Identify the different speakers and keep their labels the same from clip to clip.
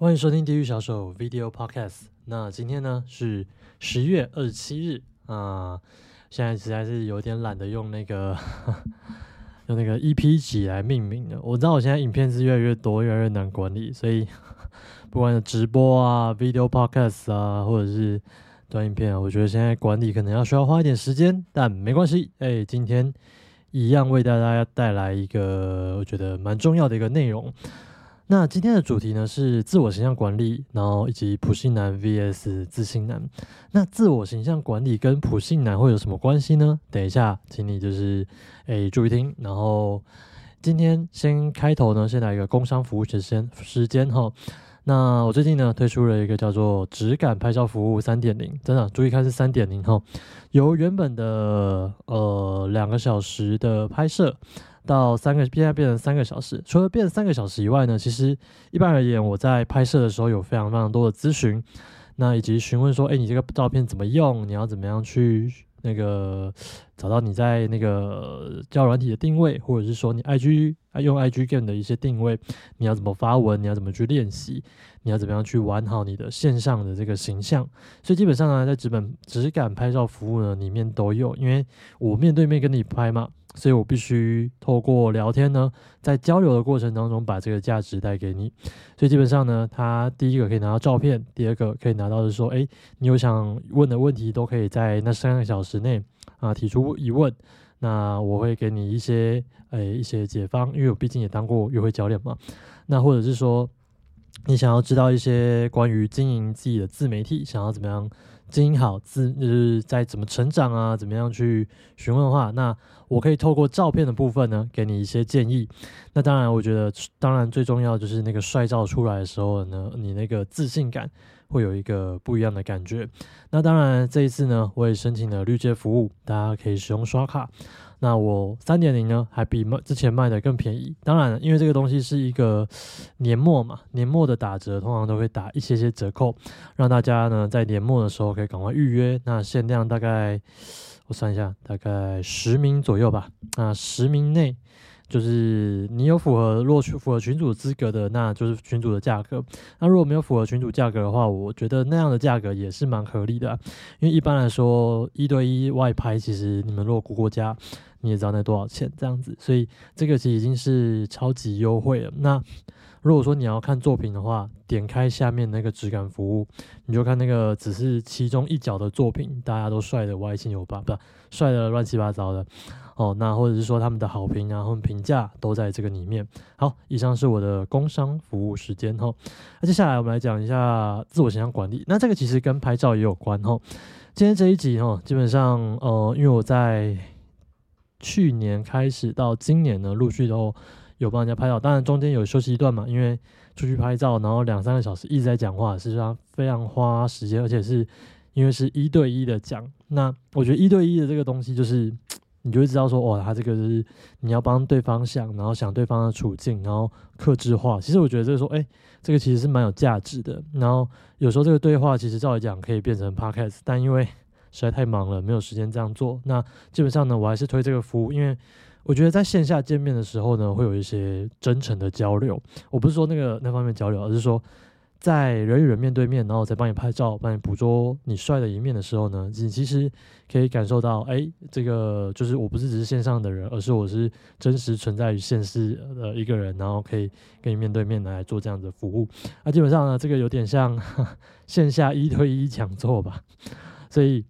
Speaker 1: 欢迎收听《地狱小手 Video Podcast》。那今天呢是十月二十七日啊、现在实在是有点懒得用那个 用那个 EP 几来命名的。我知道我现在影片是越来越多，越来越难管理，所以 不管是直播啊、Video Podcast 啊，或者是短影片啊，我觉得现在管理可能要需要花一点时间，但没关系。哎，今天一样为大家带来一个我觉得蛮重要的一个内容。那今天的主题呢是自我形象管理，然后以及普信男 VS 自信男。那自我形象管理跟普信男会有什么关系呢？等一下，请你就是诶注意听。然后今天先开头呢，先来一个工商服务时间时间哈。那我最近呢推出了一个叫做质感拍照服务三点零，真的注意看是三点零哈，由原本的呃两个小时的拍摄。到三个，现在变成三个小时。除了变三个小时以外呢，其实一般而言，我在拍摄的时候有非常非常多的咨询，那以及询问说，哎，你这个照片怎么用？你要怎么样去那个找到你在那个交软体的定位，或者是说你 IG 用 IG Game 的一些定位，你要怎么发文？你要怎么去练习？你要怎么样去玩好你的线上的这个形象？所以基本上呢，在纸本质感拍照服务呢里面都有，因为我面对面跟你拍嘛。所以我必须透过聊天呢，在交流的过程当中把这个价值带给你。所以基本上呢，他第一个可以拿到照片，第二个可以拿到是说，哎，你有想问的问题，都可以在那三个小时内啊提出疑问。那我会给你一些诶一些解方，因为我毕竟也当过约会教练嘛。那或者是说，你想要知道一些关于经营自己的自媒体，想要怎么样？经营好自就是在怎么成长啊，怎么样去询问的话，那我可以透过照片的部分呢，给你一些建议。那当然，我觉得当然最重要就是那个帅照出来的时候呢，你那个自信感会有一个不一样的感觉。那当然这一次呢，我也申请了绿界服务，大家可以使用刷卡。那我三点零呢，还比卖之前卖的更便宜。当然，因为这个东西是一个年末嘛，年末的打折通常都会打一些些折扣，让大家呢在年末的时候可以赶快预约。那限量大概我算一下，大概十名左右吧。那十名内。就是你有符合若群符合群主资格的，那就是群主的价格。那如果没有符合群主价格的话，我觉得那样的价格也是蛮合理的。因为一般来说，一对一外拍，其实你们如果估过价，你也知道那多少钱这样子。所以这个其实已经是超级优惠了。那如果说你要看作品的话，点开下面那个质感服务，你就看那个只是其中一角的作品，大家都帅的歪七扭八，不帅的乱七八糟的。哦，那或者是说他们的好评啊，或评价都在这个里面。好，以上是我的工商服务时间哈。那接下来我们来讲一下自我形象管理。那这个其实跟拍照也有关哈。今天这一集哈，基本上呃，因为我在去年开始到今年呢，陆续都有帮人家拍照，当然中间有休息一段嘛，因为出去拍照，然后两三个小时一直在讲话，实际上非常花时间，而且是因为是一对一的讲。那我觉得一对一的这个东西就是。你就会知道说，哇，他这个是你要帮对方想，然后想对方的处境，然后克制化。其实我觉得这个说，哎，这个其实是蛮有价值的。然后有时候这个对话其实照理讲可以变成 podcast，但因为实在太忙了，没有时间这样做。那基本上呢，我还是推这个服务，因为我觉得在线下见面的时候呢，会有一些真诚的交流。我不是说那个那方面交流，而是说。在人与人面对面，然后再帮你拍照、帮你捕捉你帅的一面的时候呢，你其实可以感受到，哎，这个就是我不是只是线上的人，而是我是真实存在于现实的一个人，然后可以跟你面对面来做这样的服务。那基本上呢，这个有点像 线下一对一讲座吧，所以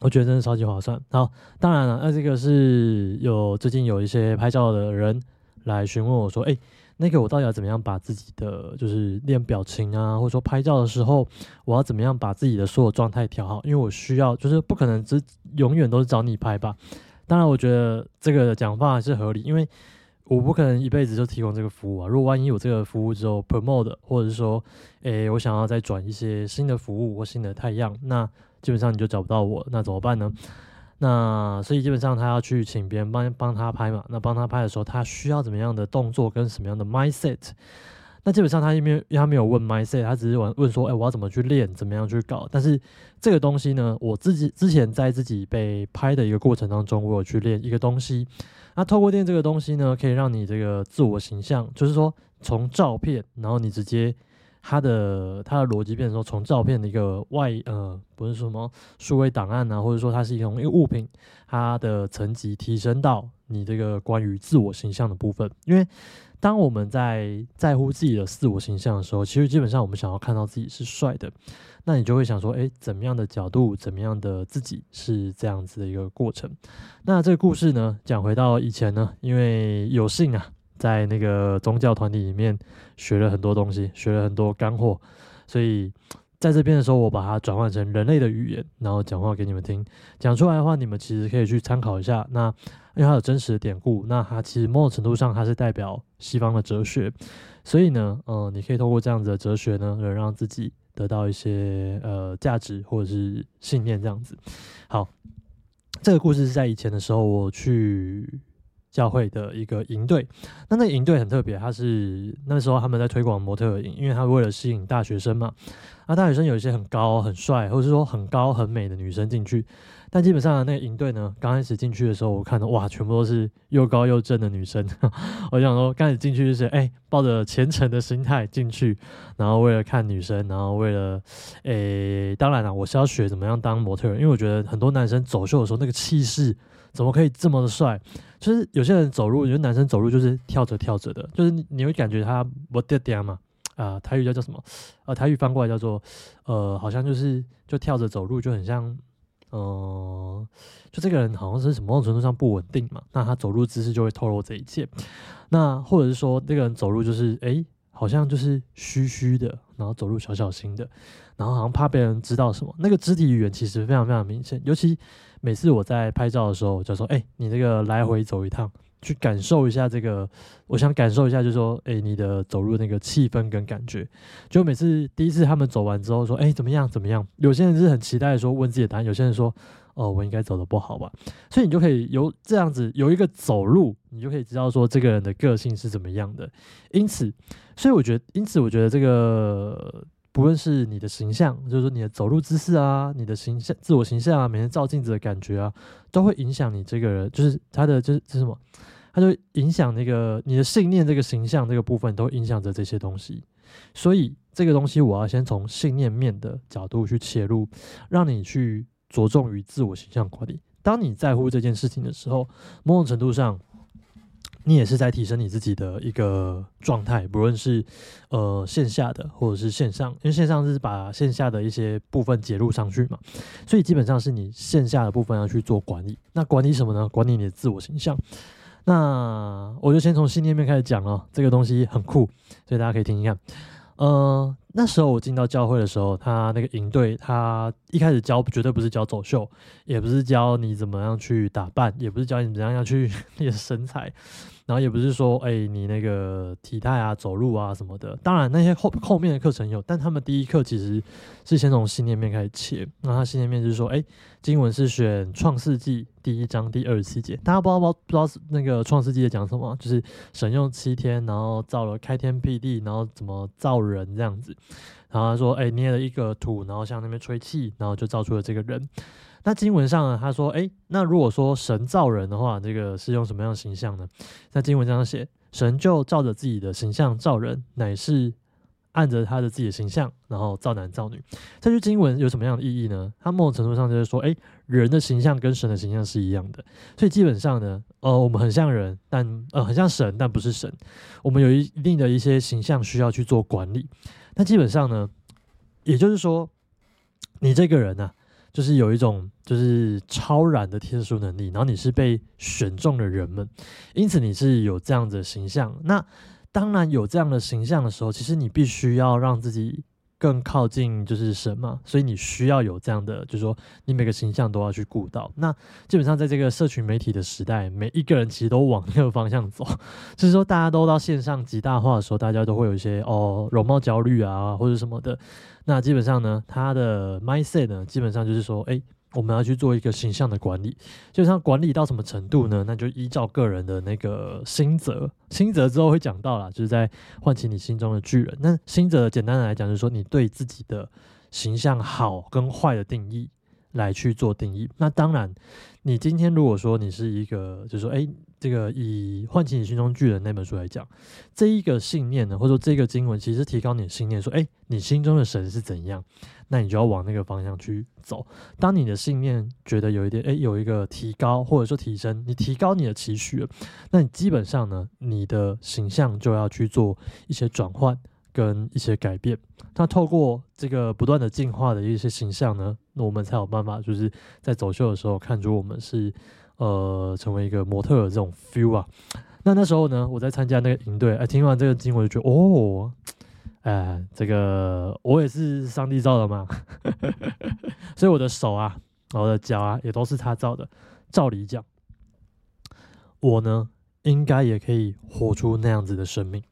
Speaker 1: 我觉得真的超级划算。好，当然了，那这个是有最近有一些拍照的人来询问我说，哎。那个我到底要怎么样把自己的就是练表情啊，或者说拍照的时候，我要怎么样把自己的所有状态调好？因为我需要，就是不可能只永远都是找你拍吧。当然，我觉得这个讲法是合理，因为我不可能一辈子就提供这个服务啊。如果万一有这个服务之后 promote，或者是说，诶，我想要再转一些新的服务或新的太阳，那基本上你就找不到我，那怎么办呢？那所以基本上他要去请别人帮帮他拍嘛，那帮他拍的时候，他需要怎么样的动作跟什么样的 mindset？那基本上他因为他没有问 mindset，他只是问问说，哎，我要怎么去练，怎么样去搞？但是这个东西呢，我自己之前在自己被拍的一个过程当中，我有去练一个东西。那透过练这个东西呢，可以让你这个自我形象，就是说从照片，然后你直接它的它的逻辑变成说，从照片的一个外呃，不是什么数位档案啊，或者说它是一种一个物品，它的层级提升到你这个关于自我形象的部分。因为当我们在在乎自己的自我形象的时候，其实基本上我们想要看到自己是帅的，那你就会想说，诶，怎么样的角度，怎么样的自己是这样子的一个过程。那这个故事呢，讲回到以前呢，因为有幸啊。在那个宗教团体里面学了很多东西，学了很多干货，所以在这边的时候，我把它转换成人类的语言，然后讲话给你们听。讲出来的话，你们其实可以去参考一下。那因为它有真实的典故，那它其实某种程度上它是代表西方的哲学，所以呢，呃，你可以通过这样子的哲学呢，能让自己得到一些呃价值或者是信念这样子。好，这个故事是在以前的时候我去。教会的一个营队，那那营队很特别，他是那时候他们在推广模特营，因为他为了吸引大学生嘛。那大学生有一些很高、很帅，或者是说很高、很美的女生进去，但基本上那个营队呢，刚开始进去的时候，我看到哇，全部都是又高又正的女生。我想说，刚开始进去就是哎，抱着虔诚的心态进去，然后为了看女生，然后为了诶，当然了，我是要学怎么样当模特，因为我觉得很多男生走秀的时候那个气势。怎么可以这么的帅？就是有些人走路，有些男生走路就是跳着跳着的，就是你会感觉他我爹爹嘛啊，台语叫叫什么？呃，台语翻过来叫做呃，好像就是就跳着走路，就很像呃，就这个人好像是某种程度上不稳定嘛。那他走路姿势就会透露这一切。那或者是说，那个人走路就是哎，好像就是虚虚的，然后走路小小心的，然后好像怕别人知道什么。那个肢体语言其实非常非常明显，尤其。每次我在拍照的时候，我就说：“哎，你这个来回走一趟，去感受一下这个。我想感受一下，就是说，哎，你的走路那个气氛跟感觉。就每次第一次他们走完之后，说：哎，怎么样？怎么样？有些人是很期待说问自己的答案，有些人说：哦，我应该走的不好吧？所以你就可以有这样子有一个走路，你就可以知道说这个人的个性是怎么样的。因此，所以我觉得，因此我觉得这个。”不论是你的形象，就是说你的走路姿势啊，你的形象、自我形象啊，每天照镜子的感觉啊，都会影响你这个人，就是他的，就是是什么？他就影响那个你的信念，这个形象这个部分都影响着这些东西。所以这个东西，我要先从信念面的角度去切入，让你去着重于自我形象管理。当你在乎这件事情的时候，某种程度上。你也是在提升你自己的一个状态，不论是呃线下的或者是线上，因为线上是把线下的一些部分接入上去嘛，所以基本上是你线下的部分要去做管理。那管理什么呢？管理你的自我形象。那我就先从信念面开始讲了，这个东西很酷，所以大家可以听一看。呃，那时候我进到教会的时候，他那个营队，他一开始教绝对不是教走秀，也不是教你怎么样去打扮，也不是教你怎样要去 练身材。然后也不是说，哎，你那个体态啊、走路啊什么的，当然那些后后面的课程有，但他们第一课其实是先从信念面开始切。那他信念面就是说，哎，经文是选创世纪第一章第二十七节，大家不知道不知道那个创世纪在讲什么？就是神用七天，然后造了开天辟地，然后怎么造人这样子。然后他说，哎，捏了一个土，然后向那边吹气，然后就造出了这个人。那经文上呢？他说：“哎，那如果说神造人的话，这个是用什么样的形象呢？在经文这样写，神就照着自己的形象造人，乃是按着他的自己的形象，然后造男造女。这句经文有什么样的意义呢？它某种程度上就是说，哎，人的形象跟神的形象是一样的。所以基本上呢，呃，我们很像人，但呃很像神，但不是神。我们有一一定的一些形象需要去做管理。那基本上呢，也就是说，你这个人呢。”就是有一种就是超然的天书能力，然后你是被选中的人们，因此你是有这样的形象。那当然有这样的形象的时候，其实你必须要让自己。更靠近就是神嘛，所以你需要有这样的，就是说你每个形象都要去顾到。那基本上在这个社群媒体的时代，每一个人其实都往那个方向走，就是说大家都到线上极大化的时候，大家都会有一些哦容貌焦虑啊或者什么的。那基本上呢，他的 mindset 呢，基本上就是说，哎。我们要去做一个形象的管理，就像管理到什么程度呢？那就依照个人的那个心则，心则之后会讲到啦，就是在唤起你心中的巨人。那心则简单的来讲，就是说你对自己的形象好跟坏的定义来去做定义。那当然，你今天如果说你是一个，就是说，哎，这个以唤起你心中巨人那本书来讲，这一个信念呢，或者说这个经文，其实提高你的信念，说，哎，你心中的神是怎样，那你就要往那个方向去走。当你的信念觉得有一点，哎，有一个提高或者说提升，你提高你的期许了，那你基本上呢，你的形象就要去做一些转换跟一些改变。那透过这个不断的进化的一些形象呢，那我们才有办法，就是在走秀的时候看出我们是。呃，成为一个模特的这种 feel 啊，那那时候呢，我在参加那个营队，哎，听完这个经文就觉得，哦，哎，这个我也是上帝造的嘛，所以我的手啊，我的脚啊，也都是他造的。照理讲，我呢，应该也可以活出那样子的生命。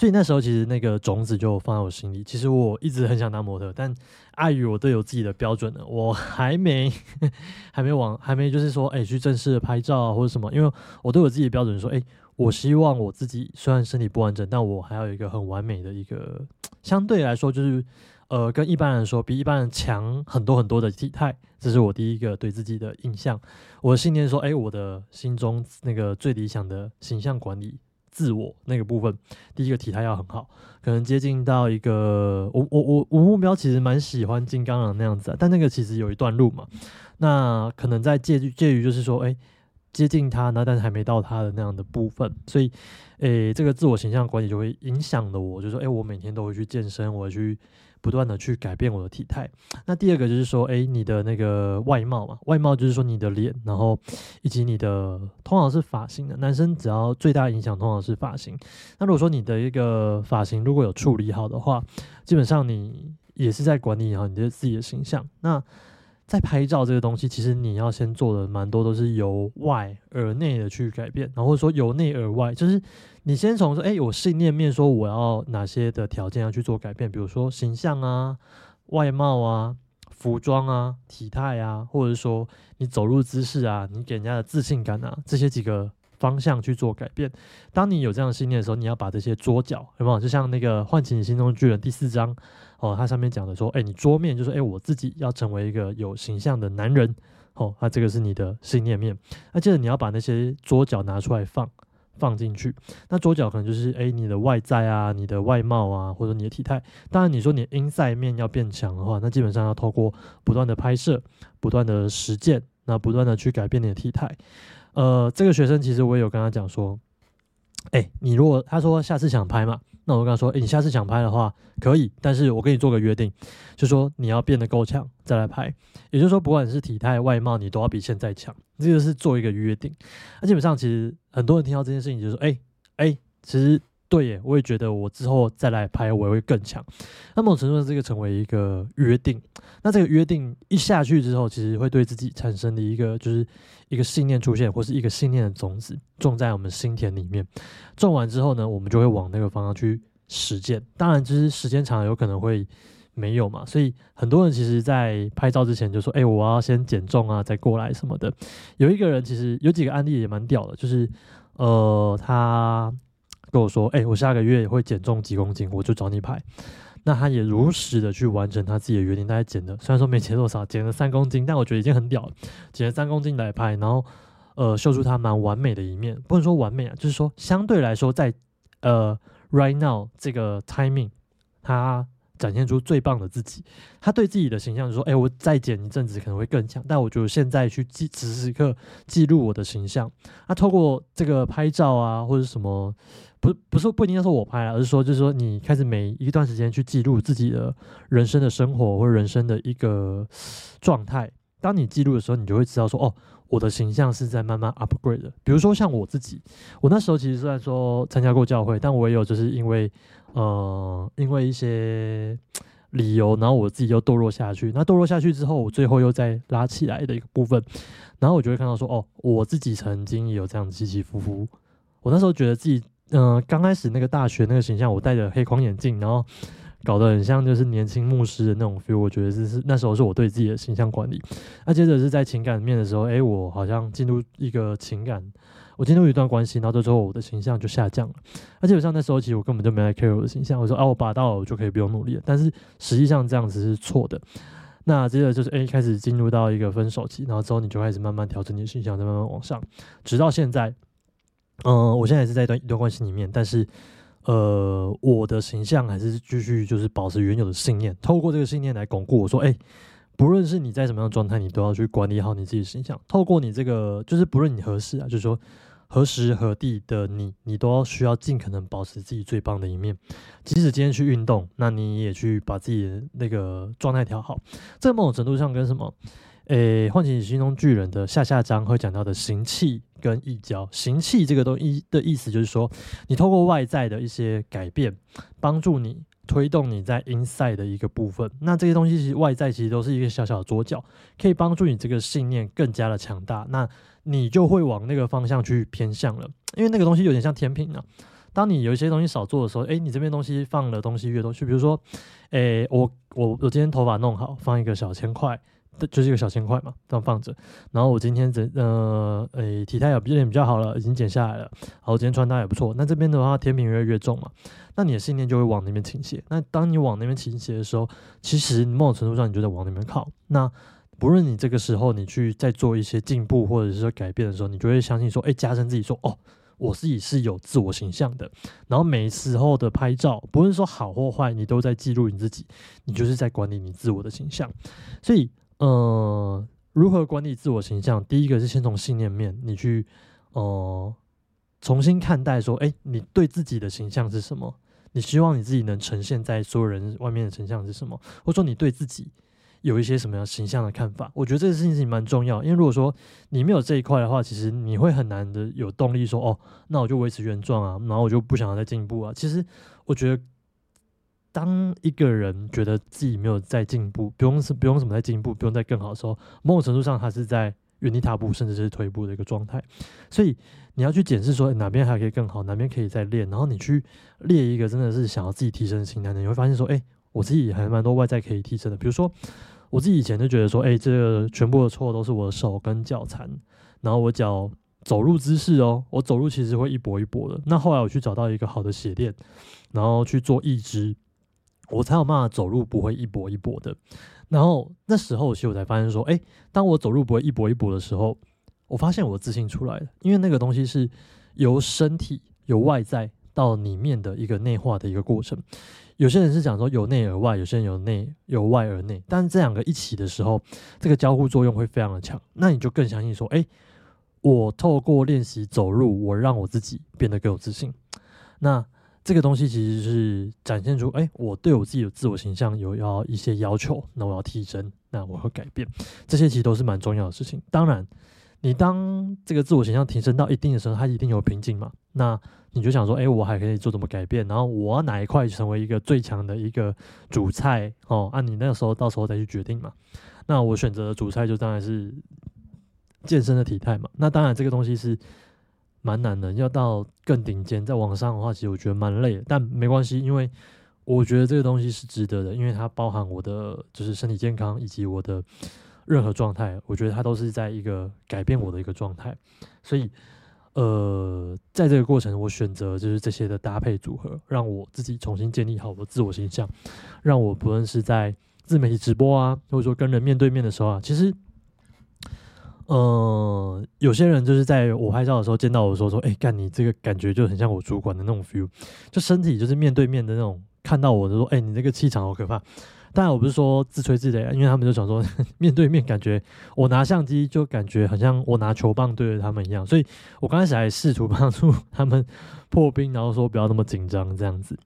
Speaker 1: 所以那时候其实那个种子就放在我心里。其实我一直很想当模特，但碍于我都有自己的标准了，我还没 还没往还没就是说，哎，去正式的拍照啊或者什么。因为我都有自己的标准，说，哎，我希望我自己虽然身体不完整，但我还要有一个很完美的一个相对来说就是呃跟一般人说比一般人强很多很多的体态。这是我第一个对自己的印象。我的信念说，哎，我的心中那个最理想的形象管理。自我那个部分，第一个体态要很好，可能接近到一个我我我我目标其实蛮喜欢金刚狼那样子啊，但那个其实有一段路嘛，那可能在介介于就是说，哎，接近他，那但是还没到他的那样的部分，所以，诶，这个自我形象管理就会影响了我，就说，哎，我每天都会去健身，我去。不断的去改变我的体态。那第二个就是说，哎，你的那个外貌嘛，外貌就是说你的脸，然后以及你的通常是发型的。男生只要最大影响通常是发型。那如果说你的一个发型如果有处理好的话，基本上你也是在管理好你的自己的形象。那在拍照这个东西，其实你要先做的蛮多都是由外而内的去改变，然后说由内而外，就是你先从说，哎，我信念面说我要哪些的条件要去做改变，比如说形象啊、外貌啊、服装啊、体态啊，或者是说你走路姿势啊，你给人家的自信感啊，这些几个方向去做改变。当你有这样的信念的时候，你要把这些桌角，有没有？就像那个唤起你心中的巨人第四章。哦，它上面讲的说，哎，你桌面就是，哎，我自己要成为一个有形象的男人。哦，那这个是你的信念面。那接着你要把那些桌角拿出来放，放进去。那桌脚可能就是，哎，你的外在啊，你的外貌啊，或者你的体态。当然，你说你阴塞面要变强的话，那基本上要透过不断的拍摄，不断的实践，那不断的去改变你的体态。呃，这个学生其实我也有跟他讲说，哎，你如果他说下次想拍嘛。那我跟他说：“诶，你下次想拍的话可以，但是我跟你做个约定，就说你要变得够强再来拍。也就是说，不管是体态、外貌，你都要比现在强。这就是做一个约定。那基本上，其实很多人听到这件事情，就说：诶诶，其实。”对耶，我也觉得我之后再来拍，我会更强。那某种程度上，这个成为一个约定。那这个约定一下去之后，其实会对自己产生的一个，就是一个信念出现，或是一个信念的种子种在我们心田里面。种完之后呢，我们就会往那个方向去实践。当然，就是时间长，有可能会没有嘛。所以很多人其实，在拍照之前就说：“哎，我要先减重啊，再过来什么的。”有一个人其实有几个案例也蛮屌的，就是呃，他。跟我说：“哎，我下个月也会减重几公斤，我就找你拍。”那他也如实的去完成他自己的约定，大概减了，虽然说没减多少，减了三公斤，但我觉得已经很屌了。减了三公斤来拍，然后呃，秀出他蛮完美的一面，不能说完美啊，就是说相对来说，在呃 right now 这个 timing，他。展现出最棒的自己，他对自己的形象说：“哎，我再减一阵子可能会更强。”但我觉得现在去记，此时此刻记录我的形象。那透过这个拍照啊，或者什么，不不是不一定要说我拍，而是说就是说你开始每一段时间去记录自己的人生的生活或人生的一个状态。当你记录的时候，你就会知道说：“哦，我的形象是在慢慢 upgrade 的。”比如说像我自己，我那时候其实虽然说参加过教会，但我也有就是因为。呃，因为一些理由，然后我自己又堕落下去。那堕落下去之后，我最后又再拉起来的一个部分，然后我就会看到说，哦，我自己曾经也有这样起起伏伏。我那时候觉得自己，嗯，刚开始那个大学那个形象，我戴着黑框眼镜，然后搞得很像就是年轻牧师的那种 feel。我觉得这是那时候是我对自己的形象管理。那接着是在情感面的时候，哎，我好像进入一个情感。我进入一段关系，然后之后我的形象就下降了。而基本上那时候其实我根本就没来 care 我的形象。我说啊，我拔到了，我就可以不用努力了。但是实际上这样子是错的。那接着就是诶，开始进入到一个分手期，然后之后你就开始慢慢调整你的形象，再慢慢往上，直到现在，嗯，我现在也是在一段一段关系里面，但是呃，我的形象还是继续就是保持原有的信念，透过这个信念来巩固我说，哎，不论是你在什么样的状态，你都要去管理好你自己的形象。透过你这个，就是不论你何时啊，就是说。何时何地的你，你都要需要尽可能保持自己最棒的一面。即使今天去运动，那你也去把自己的那个状态调好。这某种程度上跟什么？诶，唤醒你心中巨人的下下章会讲到的行气跟意交。行气这个东西的意思就是说，你透过外在的一些改变，帮助你推动你在 inside 的一个部分。那这些东西其实外在其实都是一个小小的桌脚，可以帮助你这个信念更加的强大。那你就会往那个方向去偏向了，因为那个东西有点像甜品啊。当你有一些东西少做的时候，诶，你这边东西放的东西越多，就比如说，诶，我我我今天头发弄好，放一个小千块，就是一个小千块嘛，这样放着。然后我今天整呃，诶，体态也有变比较好了，已经减下来了。好，我今天穿搭也不错。那这边的话，甜品越来越重嘛，那你的信念就会往那边倾斜。那当你往那边倾斜的时候，其实某种程度上你就在往那边靠。那不论你这个时候你去在做一些进步或者是说改变的时候，你就会相信说，哎，加深自己说，哦，我自己是有自我形象的。然后每时候的拍照，不论说好或坏，你都在记录你自己，你就是在管理你自我的形象。所以，呃，如何管理自我形象？第一个是先从信念面，你去，呃，重新看待说，哎，你对自己的形象是什么？你希望你自己能呈现在所有人外面的形象是什么？或者说你对自己？有一些什么样形象的看法？我觉得这个事情蛮重要，因为如果说你没有这一块的话，其实你会很难的有动力说哦，那我就维持原状啊，然后我就不想要再进步啊。其实我觉得，当一个人觉得自己没有在进步，不用是不用什么在进步，不用再更好的时候，某种程度上他是在原地踏步，甚至是退步的一个状态。所以你要去检视说哪边还可以更好，哪边可以再练，然后你去列一个真的是想要自己提升的清单的，你会发现说，哎，我自己还蛮多外在可以提升的，比如说。我自己以前就觉得说，哎，这个全部的错都是我的手跟脚残，然后我脚走路姿势哦，我走路其实会一跛一跛的。那后来我去找到一个好的鞋垫，然后去做义肢，我才有办法走路不会一跛一跛的。然后那时候其实我才发现说，哎，当我走路不会一跛一跛的时候，我发现我自信出来了，因为那个东西是由身体由外在到里面的一个内化的一个过程。有些人是讲说由内而外，有些人由内由外而内，但是这两个一起的时候，这个交互作用会非常的强。那你就更相信说，哎，我透过练习走路，我让我自己变得更有自信。那这个东西其实是展现出，哎，我对我自己的自我形象有要一些要求，那我要提升，那我会改变，这些其实都是蛮重要的事情。当然，你当这个自我形象提升到一定的时候，它一定有瓶颈嘛？那你就想说，哎，我还可以做怎么改变？然后我哪一块成为一个最强的一个主菜哦？啊，你那个时候到时候再去决定嘛。那我选择的主菜就当然是健身的体态嘛。那当然这个东西是蛮难的，要到更顶尖，在网上的话，其实我觉得蛮累。但没关系，因为我觉得这个东西是值得的，因为它包含我的就是身体健康以及我的任何状态，我觉得它都是在一个改变我的一个状态，所以。呃，在这个过程，我选择就是这些的搭配组合，让我自己重新建立好我的自我形象，让我不论是在自媒体直播啊，或者说跟人面对面的时候啊，其实，呃，有些人就是在我拍照的时候见到我说说，哎，干你这个感觉就很像我主管的那种 feel，就身体就是面对面的那种，看到我就说，哎，你这个气场好可怕。当然我不是说自吹自擂，因为他们就想说 面对面感觉我拿相机就感觉好像我拿球棒对着他们一样，所以我刚开始还试图帮助他们破冰，然后说不要那么紧张这样子。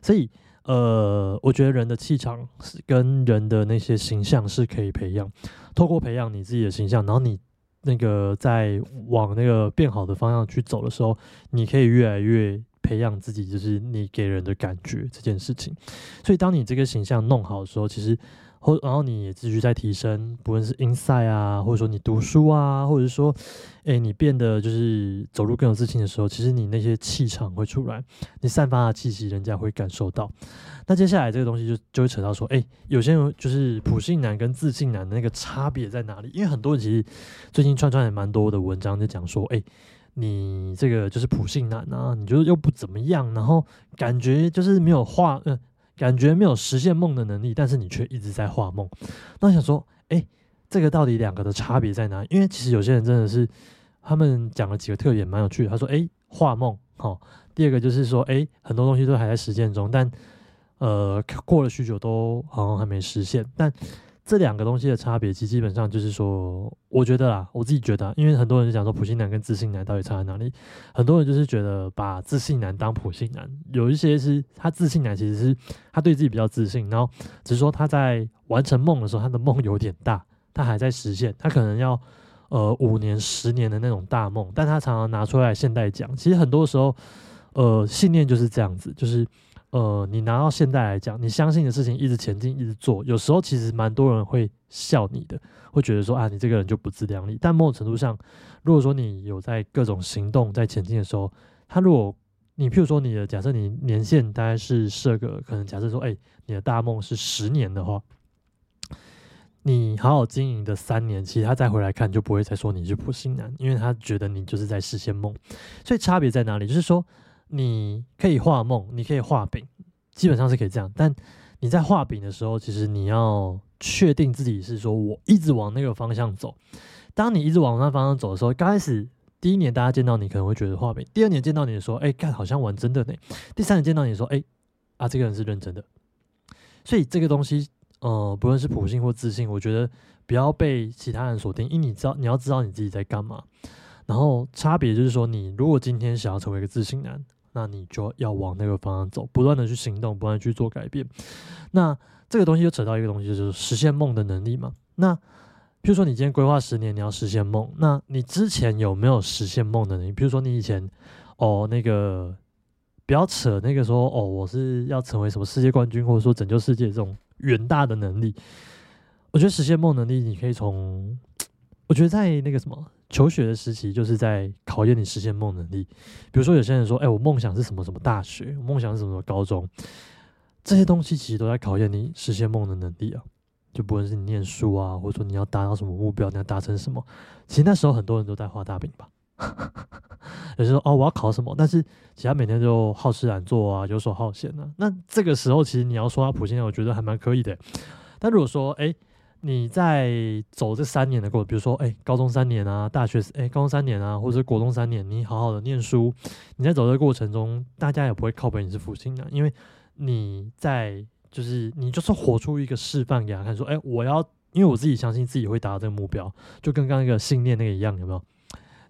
Speaker 1: 所以呃，我觉得人的气场是跟人的那些形象是可以培养，透过培养你自己的形象，然后你那个在往那个变好的方向去走的时候，你可以越来越。培养自己就是你给人的感觉这件事情，所以当你这个形象弄好的时候，其实后然后你也继续在提升，不论是 inside 啊，或者说你读书啊，或者是说，哎，你变得就是走路更有自信的时候，其实你那些气场会出来，你散发的气息，人家会感受到。那接下来这个东西就就会扯到说，哎，有些人就是普信男跟自信男的那个差别在哪里？因为很多人其实最近串串也蛮多的文章在讲说，哎。你这个就是普信男啊，你觉得又不怎么样，然后感觉就是没有画，嗯，感觉没有实现梦的能力，但是你却一直在画梦。那想说，哎，这个到底两个的差别在哪？因为其实有些人真的是，他们讲了几个特点蛮有趣的。他说，哎，画梦，好，第二个就是说，哎，很多东西都还在实践中，但呃，过了许久都好像还没实现，但。这两个东西的差别，其实基本上就是说，我觉得啦，我自己觉得，因为很多人讲说普信男跟自信男到底差在哪里，很多人就是觉得把自信男当普信男，有一些是他自信男其实是他对自己比较自信，然后只是说他在完成梦的时候，他的梦有点大，他还在实现，他可能要呃五年、十年的那种大梦，但他常常拿出来现代讲，其实很多时候，呃，信念就是这样子，就是。呃，你拿到现在来讲，你相信的事情一直前进，一直做，有时候其实蛮多人会笑你的，会觉得说啊，你这个人就不自量力。但某种程度上，如果说你有在各种行动在前进的时候，他如果你譬如说你的假设你年限大概是设个可能假设说，哎，你的大梦是十年的话，你好好经营的三年，其实他再回来看就不会再说你是普信男，因为他觉得你就是在实现梦。所以差别在哪里？就是说。你可以画梦，你可以画饼，基本上是可以这样。但你在画饼的时候，其实你要确定自己是说我一直往那个方向走。当你一直往那方向走的时候，刚开始第一年大家见到你可能会觉得画饼，第二年见到你说，哎，看好像玩真的呢。第三年见到你说，哎，啊，这个人是认真的。所以这个东西，呃，不论是普信或自信，我觉得不要被其他人锁定，因为你知道你要知道你自己在干嘛。然后差别就是说，你如果今天想要成为一个自信男。那你就要往那个方向走，不断的去行动，不断去做改变。那这个东西就扯到一个东西，就是实现梦的能力嘛。那比如说你今天规划十年你要实现梦，那你之前有没有实现梦的能力？比如说你以前哦那个不要扯那个说哦我是要成为什么世界冠军，或者说拯救世界这种远大的能力。我觉得实现梦能力，你可以从我觉得在那个什么。求学的时期就是在考验你实现梦能力。比如说，有些人说：“哎，我梦想是什么什么大学？梦想是什么什么高中？”这些东西其实都在考验你实现梦的能力啊。就不论是你念书啊，或者说你要达到什么目标，你要达成什么，其实那时候很多人都在画大饼吧。有些说：“哦，我要考什么？”但是其他每天就好吃懒做啊，游手好闲啊。那这个时候，其实你要说他普信，我觉得还蛮可以的。但如果说，哎，你在走这三年的过，比如说，哎，高中三年啊，大学，哎，高中三年啊，或者是国中三年，你好好的念书，你在走这个过程中，大家也不会靠背你是福星的，因为你在就是你就是活出一个示范给他看，说，哎，我要，因为我自己相信自己会达到这个目标，就跟刚刚那个信念那个一样，有没有？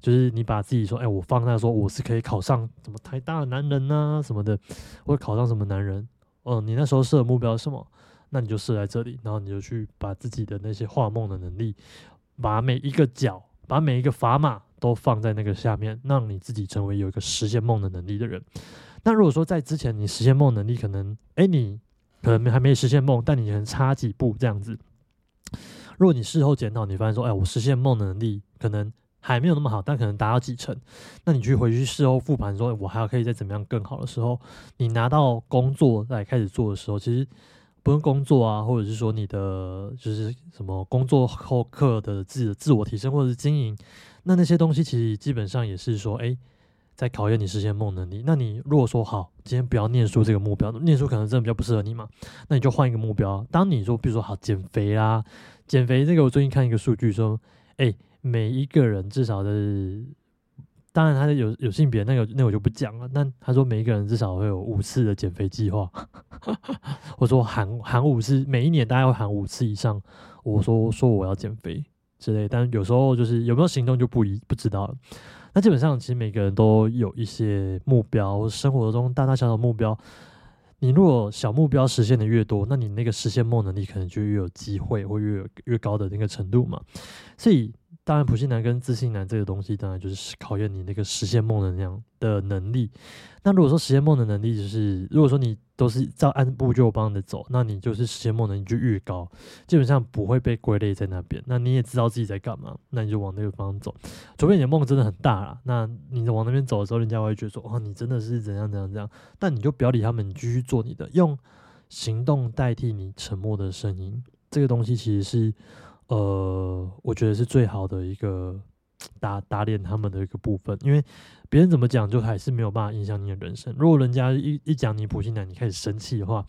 Speaker 1: 就是你把自己说，哎，我放在说我是可以考上什么台大的男人呐什么的，或者考上什么男人，哦，你那时候设的目标是什么？那你就设在这里，然后你就去把自己的那些画梦的能力，把每一个角，把每一个砝码都放在那个下面，让你自己成为有一个实现梦的能力的人。那如果说在之前你实现梦能力可能，哎，你可能还没实现梦，但你可能差几步这样子。如果你事后检讨，你发现说，哎，我实现梦的能力可能还没有那么好，但可能达到几成，那你去回去事后复盘说，我还要可以再怎么样更好的时候，你拿到工作来开始做的时候，其实。不用工作啊，或者是说你的就是什么工作后课的自己的自我提升或者是经营，那那些东西其实基本上也是说，哎，在考验你实现梦能力。那你如果说好，今天不要念书这个目标，念书可能真的比较不适合你嘛，那你就换一个目标。当你说，比如说好减肥啦，减肥这个我最近看一个数据说，哎，每一个人至少的。当然，他有有性别，那个那我就不讲了。那他说，每一个人至少会有五次的减肥计划。我说喊喊五次，每一年大概会喊五次以上。我说说我要减肥之类，但有时候就是有没有行动就不一不知道了。那基本上，其实每个人都有一些目标，生活中大大小小目标。你如果小目标实现的越多，那你那个实现梦能力可能就越有机会，或越越高的那个程度嘛。所以。当然，普信男跟自信男这个东西，当然就是考验你那个实现梦的那样的能力。那如果说实现梦的能力，就是如果说你都是照按部就班的走，那你就是实现梦能力就越高，基本上不会被归类在那边。那你也知道自己在干嘛，那你就往那个方向走。除非你的梦真的很大啦，那你往那边走的时候，人家会觉得说，哦，你真的是怎样怎样怎样。但你就不要理他们，你继续做你的，用行动代替你沉默的声音。这个东西其实是。呃，我觉得是最好的一个打打脸他们的一个部分，因为别人怎么讲，就还是没有办法影响你的人生。如果人家一一讲你普信男，你开始生气的话，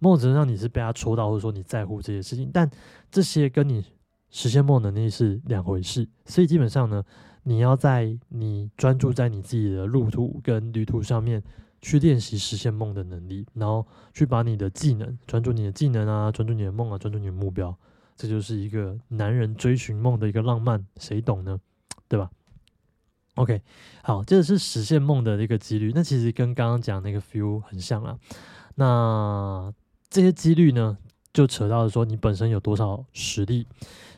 Speaker 1: 某种程度上你是被他戳到，或者说你在乎这些事情，但这些跟你实现梦能力是两回事。所以基本上呢，你要在你专注在你自己的路途跟旅途上面去练习实现梦的能力，然后去把你的技能专注你的技能啊，专注你的梦啊，专注你的目标。这就是一个男人追寻梦的一个浪漫，谁懂呢？对吧？OK，好，这个是实现梦的一个几率。那其实跟刚刚讲那个 feel 很像啊。那这些几率呢，就扯到了说你本身有多少实力。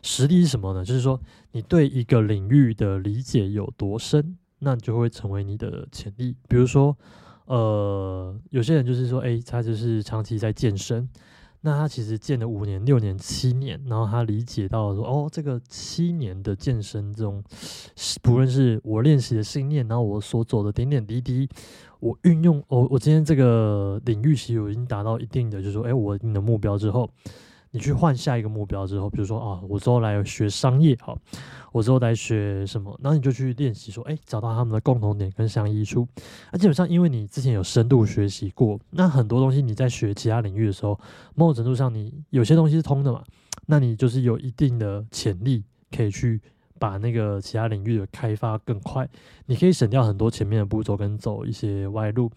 Speaker 1: 实力是什么呢？就是说你对一个领域的理解有多深，那就会成为你的潜力。比如说，呃，有些人就是说，哎，他就是长期在健身。那他其实健了五年、六年、七年，然后他理解到说，哦，这个七年的健身中，不论是我练习的信念，然后我所走的点点滴滴，我运用，我我今天这个领域其实我已经达到一定的，就是说，哎，我你的目标之后。你去换下一个目标之后，比如说啊，我之后来学商业，好，我之后来学什么，然后你就去练习说，哎，找到他们的共同点跟相依处。那基本上，因为你之前有深度学习过，那很多东西你在学其他领域的时候，某种程度上你有些东西是通的嘛，那你就是有一定的潜力可以去把那个其他领域的开发更快，你可以省掉很多前面的步骤跟走一些歪路。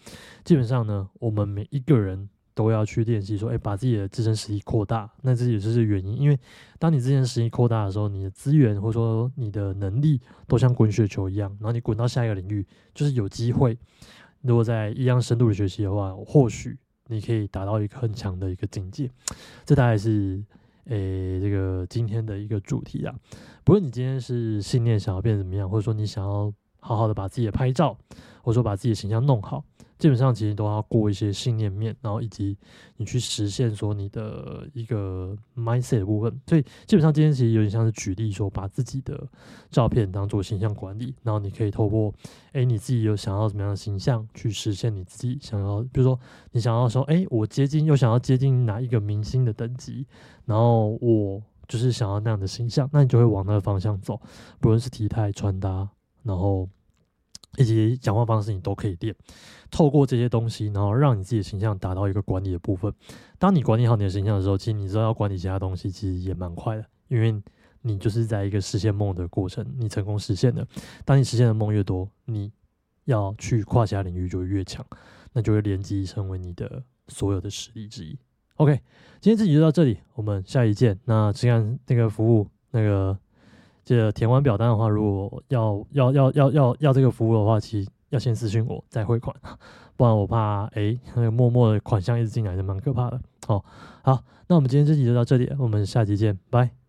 Speaker 1: 基本上呢，我们每一个人。都要去练习，说，哎，把自己的自身实力扩大。那这也就是原因，因为当你自身实力扩大的时候，你的资源或者说你的能力都像滚雪球一样，然后你滚到下一个领域，就是有机会。如果在一样深度的学习的话，或许你可以达到一个很强的一个境界。这大概是，诶，这个今天的一个主题啊。不论你今天是信念想要变怎么样，或者说你想要好好的把自己的拍照，或者说把自己的形象弄好。基本上其实都要过一些信念面，然后以及你去实现说你的一个 mindset 的部分。所以基本上今天其实有点像是举例说，把自己的照片当做形象管理，然后你可以透过哎你自己有想要怎么样的形象去实现你自己想要，比如说你想要说哎我接近又想要接近哪一个明星的等级，然后我就是想要那样的形象，那你就会往那个方向走，不论是体态穿搭，然后。以及讲话方式，你都可以练。透过这些东西，然后让你自己的形象达到一个管理的部分。当你管理好你的形象的时候，其实你知道要管理其他东西，其实也蛮快的，因为你就是在一个实现梦的过程，你成功实现的。当你实现的梦越多，你要去跨其他领域就越强，那就会连接成为你的所有的实力之一。OK，今天这集就到这里，我们下一见。那这样那个服务那个。这填完表单的话，如果要要要要要要这个服务的话，其实要先私信我再汇款，不然我怕哎那个默默的款项一直进来，就蛮可怕的。好，好，那我们今天这集就到这里，我们下集见，拜。